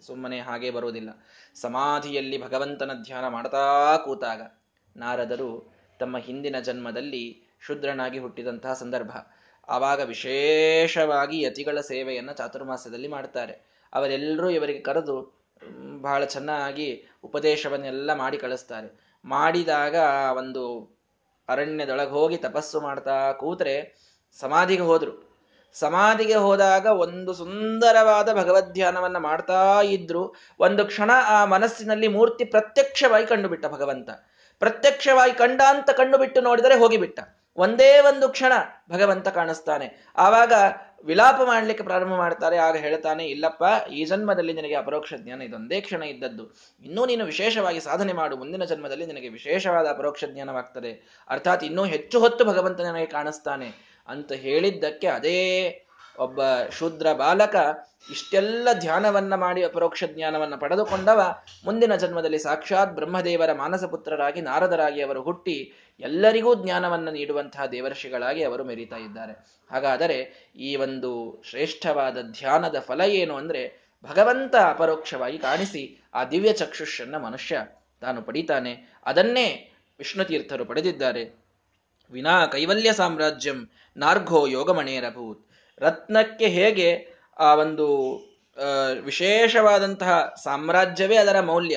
ಸುಮ್ಮನೆ ಹಾಗೆ ಬರುವುದಿಲ್ಲ. ಸಮಾಧಿಯಲ್ಲಿ ಭಗವಂತನ ಧ್ಯಾನ ಮಾಡ್ತಾ ಕೂತಾಗ, ನಾರದರು ತಮ್ಮ ಹಿಂದಿನ ಜನ್ಮದಲ್ಲಿ ಶುದ್ರನಾಗಿ ಹುಟ್ಟಿದಂತಹ ಸಂದರ್ಭ. ಆವಾಗ ವಿಶೇಷವಾಗಿ ಯತಿಗಳ ಸೇವೆಯನ್ನು ಚಾತುರ್ಮಾಸದಲ್ಲಿ ಮಾಡ್ತಾರೆ. ಅವರೆಲ್ಲರೂ ಇವರಿಗೆ ಕರೆದು ಬಹಳ ಚೆನ್ನಾಗಿ ಉಪದೇಶವನ್ನೆಲ್ಲ ಮಾಡಿ ಕಳಿಸ್ತಾರೆ. ಮಾಡಿದಾಗ ಒಂದು ಅರಣ್ಯದೊಳಗೆ ಹೋಗಿ ತಪಸ್ಸು ಮಾಡ್ತಾ ಕೂತ್ರೆ ಸಮಾಧಿಗೆ ಹೋದ್ರು. ಸಮಾಧಿಗೆ ಹೋದಾಗ ಒಂದು ಸುಂದರವಾದ ಭಗವದ್ಧ್ಯಾನವನ್ನು ಮಾಡ್ತಾ ಇದ್ರು. ಒಂದು ಕ್ಷಣ ಆ ಮನಸ್ಸಿನಲ್ಲಿ ಮೂರ್ತಿ ಪ್ರತ್ಯಕ್ಷವಾಗಿ ಕಂಡುಬಿಟ್ಟ ಭಗವಂತ. ಪ್ರತ್ಯಕ್ಷವಾಗಿ ಕಂಡ ಅಂತ ಕಂಡು ಬಿಟ್ಟು ನೋಡಿದರೆ ಹೋಗಿಬಿಟ್ಟ. ಒಂದೇ ಒಂದು ಕ್ಷಣ ಭಗವಂತ ಕಾಣಿಸ್ತಾನೆ. ಆವಾಗ ವಿಲಾಪ ಮಾಡ್ಲಿಕ್ಕೆ ಪ್ರಾರಂಭ ಮಾಡ್ತಾರೆ, ಆಗ ಹೇಳ್ತಾನೆ, ಇಲ್ಲಪ್ಪ, ಈ ಜನ್ಮದಲ್ಲಿ ನಿನಗೆ ಅಪರೋಕ್ಷ ಜ್ಞಾನ ಇದೊಂದೇ ಕ್ಷಣ ಇದ್ದದ್ದು. ಇನ್ನೂ ನೀನು ವಿಶೇಷವಾಗಿ ಸಾಧನೆ ಮಾಡು, ಮುಂದಿನ ಜನ್ಮದಲ್ಲಿ ನಿನಗೆ ವಿಶೇಷವಾದ ಅಪರೋಕ್ಷ ಜ್ಞಾನವಾಗ್ತದೆ. ಅರ್ಥಾತ್ ಇನ್ನೂ ಹೆಚ್ಚು ಹೊತ್ತು ಭಗವಂತ ನನಗೆ ಕಾಣಿಸ್ತಾನೆ. ಅಂತ ಹೇಳಿದ್ದಕ್ಕೆ ಅದೇ ಒಬ್ಬ ಶೂದ್ರ ಬಾಲಕ ಇಷ್ಟೆಲ್ಲ ಧ್ಯಾನವನ್ನ ಮಾಡಿ ಅಪರೋಕ್ಷ ಜ್ಞಾನವನ್ನ ಪಡೆದುಕೊಂಡವ, ಮುಂದಿನ ಜನ್ಮದಲ್ಲಿ ಸಾಕ್ಷಾತ್ ಬ್ರಹ್ಮದೇವರ ಮಾನಸಪುತ್ರರಾಗಿ ನಾರದರಾಗಿ ಅವರು ಹುಟ್ಟಿ ಎಲ್ಲರಿಗೂ ಜ್ಞಾನವನ್ನು ನೀಡುವಂತಹ ದೇವರ್ಷಿಗಳಾಗಿ ಅವರು ಮೆರೀತಾ ಇದ್ದಾರೆ. ಹಾಗಾದರೆ ಈ ಒಂದು ಶ್ರೇಷ್ಠವಾದ ಧ್ಯಾನದ ಫಲ ಏನು ಅಂದ್ರೆ ಭಗವಂತ ಅಪರೋಕ್ಷವಾಗಿ ಕಾಣಿಸಿ ಆ ದಿವ್ಯ ಚಕ್ಷುಷನ್ನ ಮನುಷ್ಯ ತಾನು ಪಡಿತಾನೆ. ಅದನ್ನೇ ವಿಷ್ಣು ತೀರ್ಥರು ಪಡೆದಿದ್ದಾರೆ. ವಿನಾ ಕೈವಲ್ಯ ಸಾಮ್ರಾಜ್ಯಂ ನಾರ್ಘೋ ಯೋಗಮಣೇರಭೂತ್. ರತ್ನಕ್ಕೆ ಹೇಗೆ ಆ ಒಂದು ವಿಶೇಷವಾದಂತಹ ಸಾಮ್ರಾಜ್ಯವೇ ಅದರ ಮೌಲ್ಯ?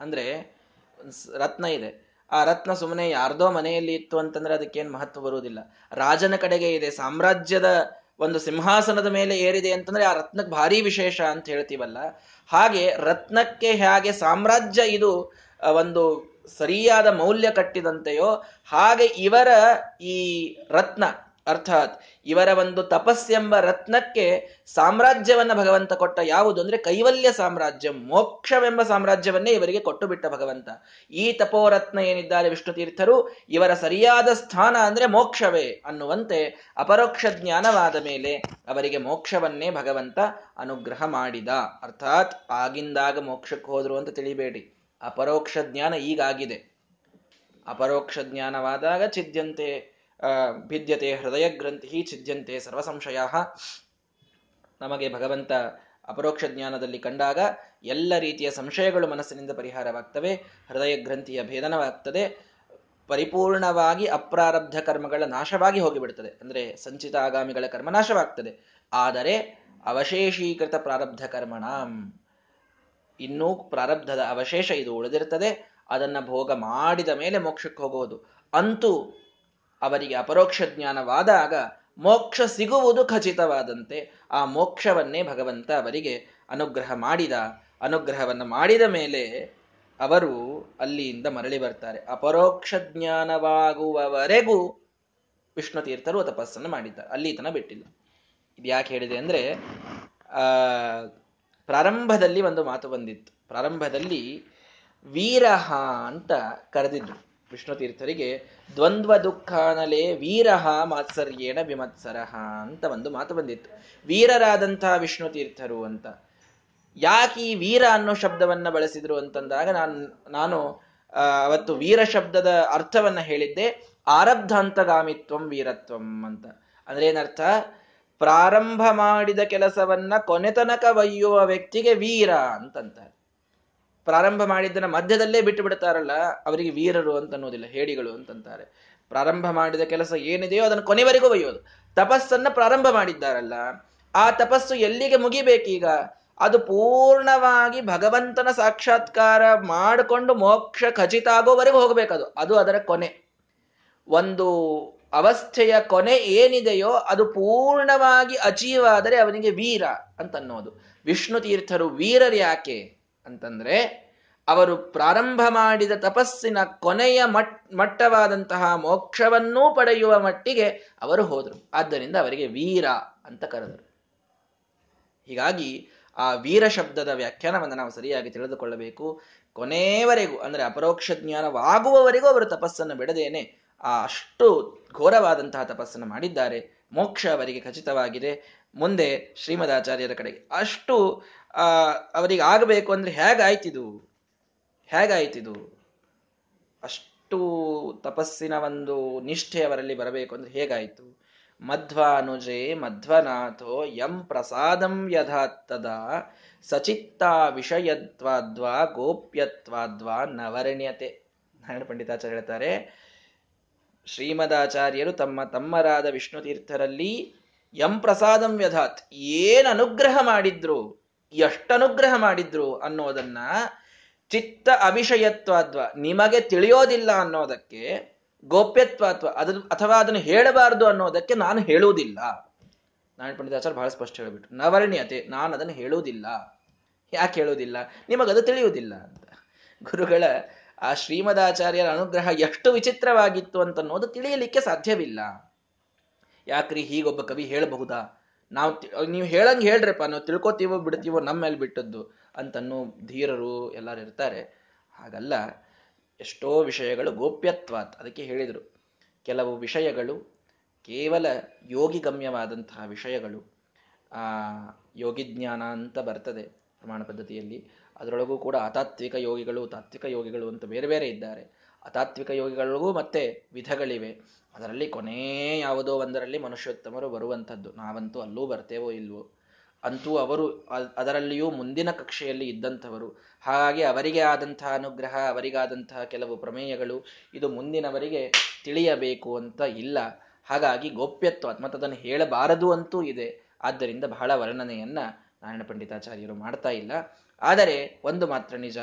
ಅಂದ್ರೆ ರತ್ನ ಇದೆ. ಆ ರತ್ನ ಸುಮ್ಮನೆ ಯಾರ್ದೋ ಮನೆಯಲ್ಲಿ ಇತ್ತು ಅಂತಂದ್ರೆ ಅದಕ್ಕೇನು ಮಹತ್ವ ಬರುವುದಿಲ್ಲ. ರಾಜನ ಕಡೆಗೆ ಇದೆ, ಸಾಮ್ರಾಜ್ಯದ ಒಂದು ಸಿಂಹಾಸನದ ಮೇಲೆ ಏರಿದೆ ಅಂತಂದ್ರೆ ಆ ರತ್ನಕ್ಕೆ ಭಾರಿ ವಿಶೇಷ ಅಂತ ಹೇಳ್ತೀವಲ್ಲ. ಹಾಗೆ ರತ್ನಕ್ಕೆ ಹೇಗೆ ಸಾಮ್ರಾಜ್ಯ ಇದು ಒಂದು ಸರಿಯಾದ ಮೌಲ್ಯ ಕಟ್ಟಿದಂತೆಯೋ, ಹಾಗೆ ಇವರ ಈ ರತ್ನ ಅರ್ಥಾತ್ ಇವರ ಒಂದು ತಪಸ್ಸೆಂಬ ರತ್ನಕ್ಕೆ ಸಾಮ್ರಾಜ್ಯವನ್ನ ಭಗವಂತ ಕೊಟ್ಟ ಯಾವುದು ಅಂದ್ರೆ ಕೈವಲ್ಯ ಸಾಮ್ರಾಜ್ಯ, ಮೋಕ್ಷವೆಂಬ ಸಾಮ್ರಾಜ್ಯವನ್ನೇ ಇವರಿಗೆ ಕೊಟ್ಟು ಬಿಟ್ಟ ಭಗವಂತ. ಈ ತಪೋರತ್ನ ಏನಿದ್ದಾರೆ ವಿಷ್ಣು ತೀರ್ಥರು ಇವರ ಸರಿಯಾದ ಸ್ಥಾನ ಅಂದ್ರೆ ಮೋಕ್ಷವೇ ಅನ್ನುವಂತೆ ಅಪರೋಕ್ಷ ಜ್ಞಾನವಾದ ಮೇಲೆ ಅವರಿಗೆ ಮೋಕ್ಷವನ್ನೇ ಭಗವಂತ ಅನುಗ್ರಹ ಮಾಡಿದ. ಅರ್ಥಾತ್ ಆಗಿಂದಾಗ ಮೋಕ್ಷಕ್ಕೆ ಹೋದ್ರು ಅಂತ ತಿಳಿಬೇಡಿ. ಅಪರೋಕ್ಷ ಜ್ಞಾನ ಈಗಾಗಿದೆ. ಅಪರೋಕ್ಷ ಜ್ಞಾನವಾದಾಗ ಚಿದ್ಯಂತೆ. ಭಿದ್ಯತೆ ಹೃದಯ ಗ್ರಂಥಿ ಛಿದ್ಯಂತೆ ಸರ್ವ ಸಂಶಯ ನಮಗೆ ಭಗವಂತ ಅಪರೋಕ್ಷ ಜ್ಞಾನದಲ್ಲಿ ಕಂಡಾಗ ಎಲ್ಲ ರೀತಿಯ ಸಂಶಯಗಳು ಮನಸ್ಸಿನಿಂದ ಪರಿಹಾರವಾಗ್ತವೆ ಹೃದಯ ಗ್ರಂಥಿಯ ಭೇದನವಾಗ್ತದೆ, ಪರಿಪೂರ್ಣವಾಗಿ ಅಪ್ರಾರಬ್ಧ ಕರ್ಮಗಳ ನಾಶವಾಗಿ ಹೋಗಿಬಿಡ್ತದೆ. ಅಂದರೆ ಸಂಚಿತ ಆಗಾಮಿಗಳ ಕರ್ಮ ನಾಶವಾಗ್ತದೆ. ಆದರೆ ಅವಶೇಷೀಕೃತ ಪ್ರಾರಬ್ಧ ಕರ್ಮಣಾಂ. ಇನ್ನೂ ಪ್ರಾರಬ್ಧದ ಅವಶೇಷ ಇದು ಉಳಿದಿರ್ತದೆ, ಅದನ್ನ ಭೋಗ ಮಾಡಿದ ಮೇಲೆ ಮೋಕ್ಷಕ್ಕೆ ಹೋಗುವುದು. ಅಂತೂ ಅವರಿಗೆ ಅಪರೋಕ್ಷ ಜ್ಞಾನವಾದಾಗ ಮೋಕ್ಷ ಸಿಗುವುದು ಖಚಿತವಾದಂತೆ ಆ ಮೋಕ್ಷವನ್ನೇ ಭಗವಂತ ಅವರಿಗೆ ಅನುಗ್ರಹ ಮಾಡಿದ. ಅನುಗ್ರಹವನ್ನು ಮಾಡಿದ ಮೇಲೆ ಅವರು ಅಲ್ಲಿಯಿಂದ ಮರಳಿ ಬರ್ತಾರೆ. ಅಪರೋಕ್ಷ ಜ್ಞಾನವಾಗುವವರೆಗೂ ವಿಷ್ಣು ತೀರ್ಥರು ತಪಸ್ಸನ್ನು ಮಾಡಿದ್ದಾರೆ. ಅಲ್ಲಿ ತನ ಬಿಟ್ಟಿಲ್ಲ. ಇದು ಯಾಕೆ ಹೇಳಿದೆ ಅಂದ್ರೆ ಪ್ರಾರಂಭದಲ್ಲಿ ಒಂದು ಮಾತು ಬಂದಿತ್ತು. ಪ್ರಾರಂಭದಲ್ಲಿ ವೀರಹ ಅಂತ ಕರೆದಿದ್ರು. ವಿಷ್ಣು ತೀರ್ಥರಿಗೆ, ದ್ವಂದ್ವ ದುಃಖಾನಲೇ ವೀರಹ ಮಾತ್ಸರ್ಯೇಣ ವಿಮತ್ಸರಹ ಅಂತ ಒಂದು ಮಾತು ಬಂದಿತ್ತು. ವೀರರಾದಂತಹ ವಿಷ್ಣು ತೀರ್ಥರು ಅಂತ. ಯಾಕೆ ಈ ವೀರ ಅನ್ನೋ ಶಬ್ದವನ್ನ ಬಳಸಿದ್ರು ಅಂತಂದಾಗ ನಾನು ನಾನು ಅವತ್ತು ವೀರ ಶಬ್ದದ ಅರ್ಥವನ್ನ ಹೇಳಿದ್ದೆ. ಆರಬ್ಧಾಂತಗಾಮಿತ್ವಂ ವೀರತ್ವಂ ಅಂತ. ಅಂದ್ರೆ ಏನರ್ಥ? ಪ್ರಾರಂಭ ಮಾಡಿದ ಕೆಲಸವನ್ನ ಕೊನೆತನಕ ಒಯ್ಯುವ ವ್ಯಕ್ತಿಗೆ ವೀರ ಅಂತಂತಾರೆ. ಪ್ರಾರಂಭ ಮಾಡಿದ್ದನ್ನ ಮಧ್ಯದಲ್ಲೇ ಬಿಟ್ಟು ಬಿಡ್ತಾರಲ್ಲ ಅವರಿಗೆ ವೀರರು ಅಂತ ಅನ್ನೋದಿಲ್ಲ, ಹೇಡಿಗಳು ಅಂತಂತಾರೆ ಪ್ರಾರಂಭ ಮಾಡಿದ ಕೆಲಸ ಏನಿದೆಯೋ ಅದನ್ನು ಕೊನೆವರೆಗೂ ಒಯ್ಯೋದು. ತಪಸ್ಸನ್ನ ಪ್ರಾರಂಭ ಮಾಡಿದ್ದಾರಲ್ಲ, ಆ ತಪಸ್ಸು ಎಲ್ಲಿಗೆ ಮುಗಿಬೇಕೀಗ ಅದು ಪೂರ್ಣವಾಗಿ ಭಗವಂತನ ಸಾಕ್ಷಾತ್ಕಾರ ಮಾಡಿಕೊಂಡು ಮೋಕ್ಷ ಖಚಿತ ಆಗೋವರೆಗೂ ಹೋಗಬೇಕದು ಅದು ಅದರ ಕೊನೆ. ಒಂದು ಅವಸ್ಥೆಯ ಕೊನೆ ಏನಿದೆಯೋ ಅದು ಪೂರ್ಣವಾಗಿ ಅಚೀವ್ ಆದರೆ ಅವನಿಗೆ ವೀರ ಅಂತ ಅನ್ನೋದು. ವಿಷ್ಣು ತೀರ್ಥರು ವೀರರು ಯಾಕೆ? ಅಂತಂದ್ರೆ, ಅವರು ಪ್ರಾರಂಭ ಮಾಡಿದ ತಪಸ್ಸಿನ ಕೊನೆಯ ಮಟ್, ಮಟ್ಟವಾದಂತಹ ಮೋಕ್ಷವನ್ನೂ ಪಡೆಯುವ ಮಟ್ಟಿಗೆ ಅವರು ಹೋದರು. ಆದ್ದರಿಂದ ಅವರಿಗೆ ವೀರ ಅಂತ ಕರೆದರು. ಹೀಗಾಗಿ ಆ ವೀರ ಶಬ್ದದ ವ್ಯಾಖ್ಯಾನವನ್ನು ನಾವು ಸರಿಯಾಗಿ ತಿಳಿದುಕೊಳ್ಳಬೇಕು. ಕೊನೆಯವರೆಗೂ ಅಂದ್ರೆ ಅಪರೋಕ್ಷ ಜ್ಞಾನವಾಗುವವರೆಗೂ ಅವರು ತಪಸ್ಸನ್ನು ಬಿಡದೇನೆ ಆ ಅಷ್ಟು ಘೋರವಾದಂತಹ ತಪಸ್ಸನ್ನು ಮಾಡಿದ್ದಾರೆ. ಮೋಕ್ಷ ಅವರಿಗೆ ಖಚಿತವಾಗಿದೆ. ಮುಂದೆ ಶ್ರೀಮದಾಚಾರ್ಯರ ಕಡೆಗೆ. ಅಷ್ಟು ಆ, ಅವರಿಗೆ ಆಗಬೇಕು ಅಂದ್ರೆ ಹೇಗಾಯ್ತಿದು ಹೇಗಾಯ್ತಿದು ಅಷ್ಟು ತಪಸ್ಸಿನ ಒಂದು ನಿಷ್ಠೆ ಅವರಲ್ಲಿ ಬರಬೇಕು ಅಂದ್ರೆ ಹೇಗಾಯ್ತು? ಮಧ್ವಾನುಜೆ ಮಧ್ವನಾಥೋ ಯಂ ಪ್ರಸಾದಂ ಯಥಾತ್ತದ ಸಚಿತ್ತ ವಿಷಯತ್ವಾದ್ವಾ ಗೋಪ್ಯತ್ವಾದ್ವಾ ನವರ್ಣ್ಯತೆ. ನಾರಾಯಣ ಪಂಡಿತಾಚಾರ್ಯ ಹೇಳ್ತಾರೆ, ಶ್ರೀಮದಾಚಾರ್ಯರು ತಮ್ಮ ತಮ್ಮರಾದ ವಿಷ್ಣು ತೀರ್ಥರಲ್ಲಿ ಯಂ ಪ್ರಸಾದಂ ವ್ಯಧಾತ್ ಏನು ಅನುಗ್ರಹ ಮಾಡಿದ್ರು? ಎಷ್ಟು ಅನುಗ್ರಹ ಮಾಡಿದ್ರು ಅನ್ನೋದನ್ನ ಚಿತ್ತ ಅವಿಷಯತ್ವಾದ್ವ ನಿಮಗೆ ತಿಳಿಯೋದಿಲ್ಲ ಅನ್ನೋದಕ್ಕೆ, ಗೋಪ್ಯತ್ವ ಅಥವಾ ಅದ್ರ ಅಥವಾ ಅದನ್ನು ಹೇಳಬಾರದು ಅನ್ನೋದಕ್ಕೆ ನಾನು ಹೇಳುವುದಿಲ್ಲ. ನಾರಾಯಣ ಪಂಡಿತಾಚಾರ್ಯ ಬಹಳ ಸ್ಪಷ್ಟ ಹೇಳ್ಬಿಟ್ರು. ನವರ್ಣ್ಯತೆ, ನಾನು ಅದನ್ನು ಹೇಳುವುದಿಲ್ಲ. ಯಾಕೆ ಹೇಳುವುದಿಲ್ಲ? ನಿಮಗದು ತಿಳಿಯುವುದಿಲ್ಲ ಅಂತ. ಗುರುಗಳ ಆ ಶ್ರೀಮದಾಚಾರ್ಯರ ಅನುಗ್ರಹ ಎಷ್ಟು ವಿಚಿತ್ರವಾಗಿತ್ತು ಅಂತ ಅನ್ನೋದು ತಿಳಿಯಲಿಕ್ಕೆ ಸಾಧ್ಯವಿಲ್ಲ. ಯಾಕ್ರಿ ಹೀಗೊಬ್ಬ ಕವಿ ಹೇಳಬಹುದಾ? ನಾವು ನೀವು ಹೇಳಂಗೆ ಹೇಳ್ರಿಪ್ಪ, ನಾವು ತಿಳ್ಕೊತೀವೋ ಬಿಡ್ತೀವೋ ನಮ್ಮ ಮೇಲೆ ಬಿಟ್ಟದ್ದು ಅಂತನ್ನೋ ಧೀರರು ಎಲ್ಲರೂ ಇರ್ತಾರೆ. ಹಾಗಲ್ಲ, ಎಷ್ಟೋ ವಿಷಯಗಳು ಗೋಪ್ಯತ್ವಾತ್, ಅದಕ್ಕೆ ಹೇಳಿದರು. ಕೆಲವು ವಿಷಯಗಳು ಕೇವಲ ಯೋಗಿಗಮ್ಯವಾದಂತಹ ವಿಷಯಗಳು, ಆ, ಯೋಗಿಜ್ಞಾನ ಅಂತ ಬರ್ತದೆ ಪ್ರಮಾಣ ಪದ್ಧತಿಯಲ್ಲಿ. ಅದರೊಳಗೂ ಕೂಡ ಅತಾತ್ವಿಕ ಯೋಗಿಗಳು, ತಾತ್ವಿಕ ಯೋಗಿಗಳು ಅಂತ ಬೇರೆ ಬೇರೆ ಇದ್ದಾರೆ. ಅತಾತ್ವಿಕ ಯೋಗಿಗಳಿಗೂ ಮತ್ತೆ ವಿಧಗಳಿವೆ. ಅದರಲ್ಲಿ ಕೊನೇ ಯಾವುದೋ ಒಂದರಲ್ಲಿ ಮನುಷ್ಯೋತ್ತಮರು ಬರುವಂಥದ್ದು. ನಾವಂತೂ ಅಲ್ಲೂ ಬರ್ತೇವೋ ಇಲ್ವೋ? ಅಂತೂ ಅವರು ಅದರಲ್ಲಿಯೂ ಮುಂದಿನ ಕಕ್ಷೆಯಲ್ಲಿ ಇದ್ದಂಥವರು. ಹಾಗಾಗಿ ಅವರಿಗೆ ಆದಂತಹ ಅನುಗ್ರಹ, ಅವರಿಗಾದಂತಹ ಕೆಲವು ಪ್ರಮೇಯಗಳು ಇದು ಮುಂದಿನವರಿಗೆ ತಿಳಿಯಬೇಕು ಅಂತ ಇಲ್ಲ. ಹಾಗಾಗಿ ಗೋಪ್ಯತ್ವ ಮತ್ತದನ್ನು ಹೇಳಬಾರದು ಅಂತೂ ಇದೆ. ಆದ್ದರಿಂದ ಬಹಳ ವರ್ಣನೆಯನ್ನ ನಾರಾಯಣ ಪಂಡಿತಾಚಾರ್ಯರು ಮಾಡ್ತಾ ಇಲ್ಲ. ಆದರೆ ಒಂದು ಮಾತ್ರ ನಿಜ.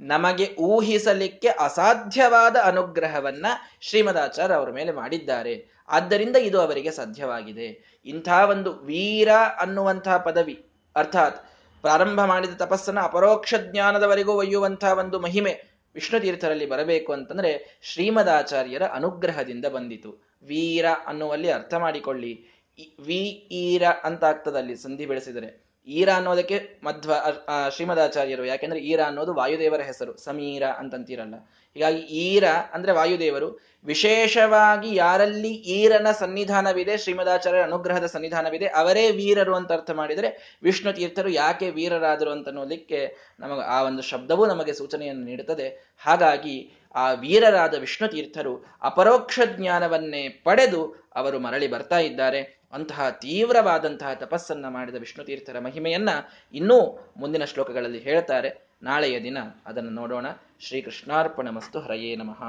ನಮಗೆ ಊಹಿಸಲಿಕ್ಕೆ ಅಸಾಧ್ಯವಾದ ಅನುಗ್ರಹವನ್ನ ಶ್ರೀಮದಾಚಾರ್ಯ ಅವರ ಮೇಲೆ ಮಾಡಿದ್ದಾರೆ. ಆದ್ದರಿಂದ ಇದು ಅವರಿಗೆ ಸಾಧ್ಯವಾಗಿದೆ. ಇಂಥ ಒಂದು ವೀರ ಅನ್ನುವಂತಹ ಪದವಿ, ಅರ್ಥಾತ್ ಪ್ರಾರಂಭ ಮಾಡಿದ ತಪಸ್ಸನ್ನ ಅಪರೋಕ್ಷ ಜ್ಞಾನದವರೆಗೂ ಒಯ್ಯುವಂತಹ ಒಂದು ಮಹಿಮೆ ವಿಷ್ಣು ತೀರ್ಥರಲ್ಲಿ ಬರಬೇಕು ಅಂತಂದ್ರೆ ಶ್ರೀಮದಾಚಾರ್ಯರ ಅನುಗ್ರಹದಿಂದ ಬಂದಿತು. ವೀರ ಅನ್ನುವಲ್ಲಿ ಅರ್ಥ ಮಾಡಿಕೊಳ್ಳಿ. ವಿ, ಈರ ಅಂತ ಆಗ್ತದಲ್ಲಿ ಸಂಧಿ ಬೆಳೆಸಿದರೆ. ಈರ ಅನ್ನೋದಕ್ಕೆ ಮಧ್ವ ಶ್ರೀಮದಾಚಾರ್ಯರು. ಯಾಕೆಂದ್ರೆ ಈರ ಅನ್ನೋದು ವಾಯುದೇವರ ಹೆಸರು, ಸಮೀರ ಅಂತಂತೀರಲ್ಲ. ಹೀಗಾಗಿ ಈರ ಅಂದ್ರೆ ವಾಯುದೇವರು. ವಿಶೇಷವಾಗಿ ಯಾರಲ್ಲಿ ಈರನ ಸನ್ನಿಧಾನವಿದೆ, ಶ್ರೀಮದಾಚಾರ್ಯರ ಅನುಗ್ರಹದ ಸನ್ನಿಧಾನವಿದೆ, ಅವರೇ ವೀರರು ಅಂತ ಅರ್ಥ ಮಾಡಿದರೆ ವಿಷ್ಣು ತೀರ್ಥರು ಯಾಕೆ ವೀರರಾದರು ಅಂತ ಅನ್ನೋದಕ್ಕೆ ನಮಗೆ ಆ ಒಂದು ಶಬ್ದವೂ ನಮಗೆ ಸೂಚನೆಯನ್ನು ನೀಡುತ್ತದೆ. ಹಾಗಾಗಿ ಆ ವೀರರಾದ ವಿಷ್ಣು ತೀರ್ಥರು ಅಪರೋಕ್ಷ ಜ್ಞಾನವನ್ನೇ ಪಡೆದು ಅವರು ಮರಳಿ ಬರ್ತಾ ಇದ್ದಾರೆ. ಅಂತಹ ತೀವ್ರವಾದಂತಹ ತಪಸ್ಸನ್ನ ಮಾಡಿದ ವಿಷ್ಣು ತೀರ್ಥರ ಮಹಿಮೆಯನ್ನ ಇನ್ನೂ ಮುಂದಿನ ಶ್ಲೋಕಗಳಲ್ಲಿ ಹೇಳ್ತಾರೆ. ನಾಳೆಯ ದಿನ ಅದನ್ನು ನೋಡೋಣ. ಶ್ರೀಕೃಷ್ಣಾರ್ಪಣ ಮಸ್ತು ಹರಯೇ ನಮಃ.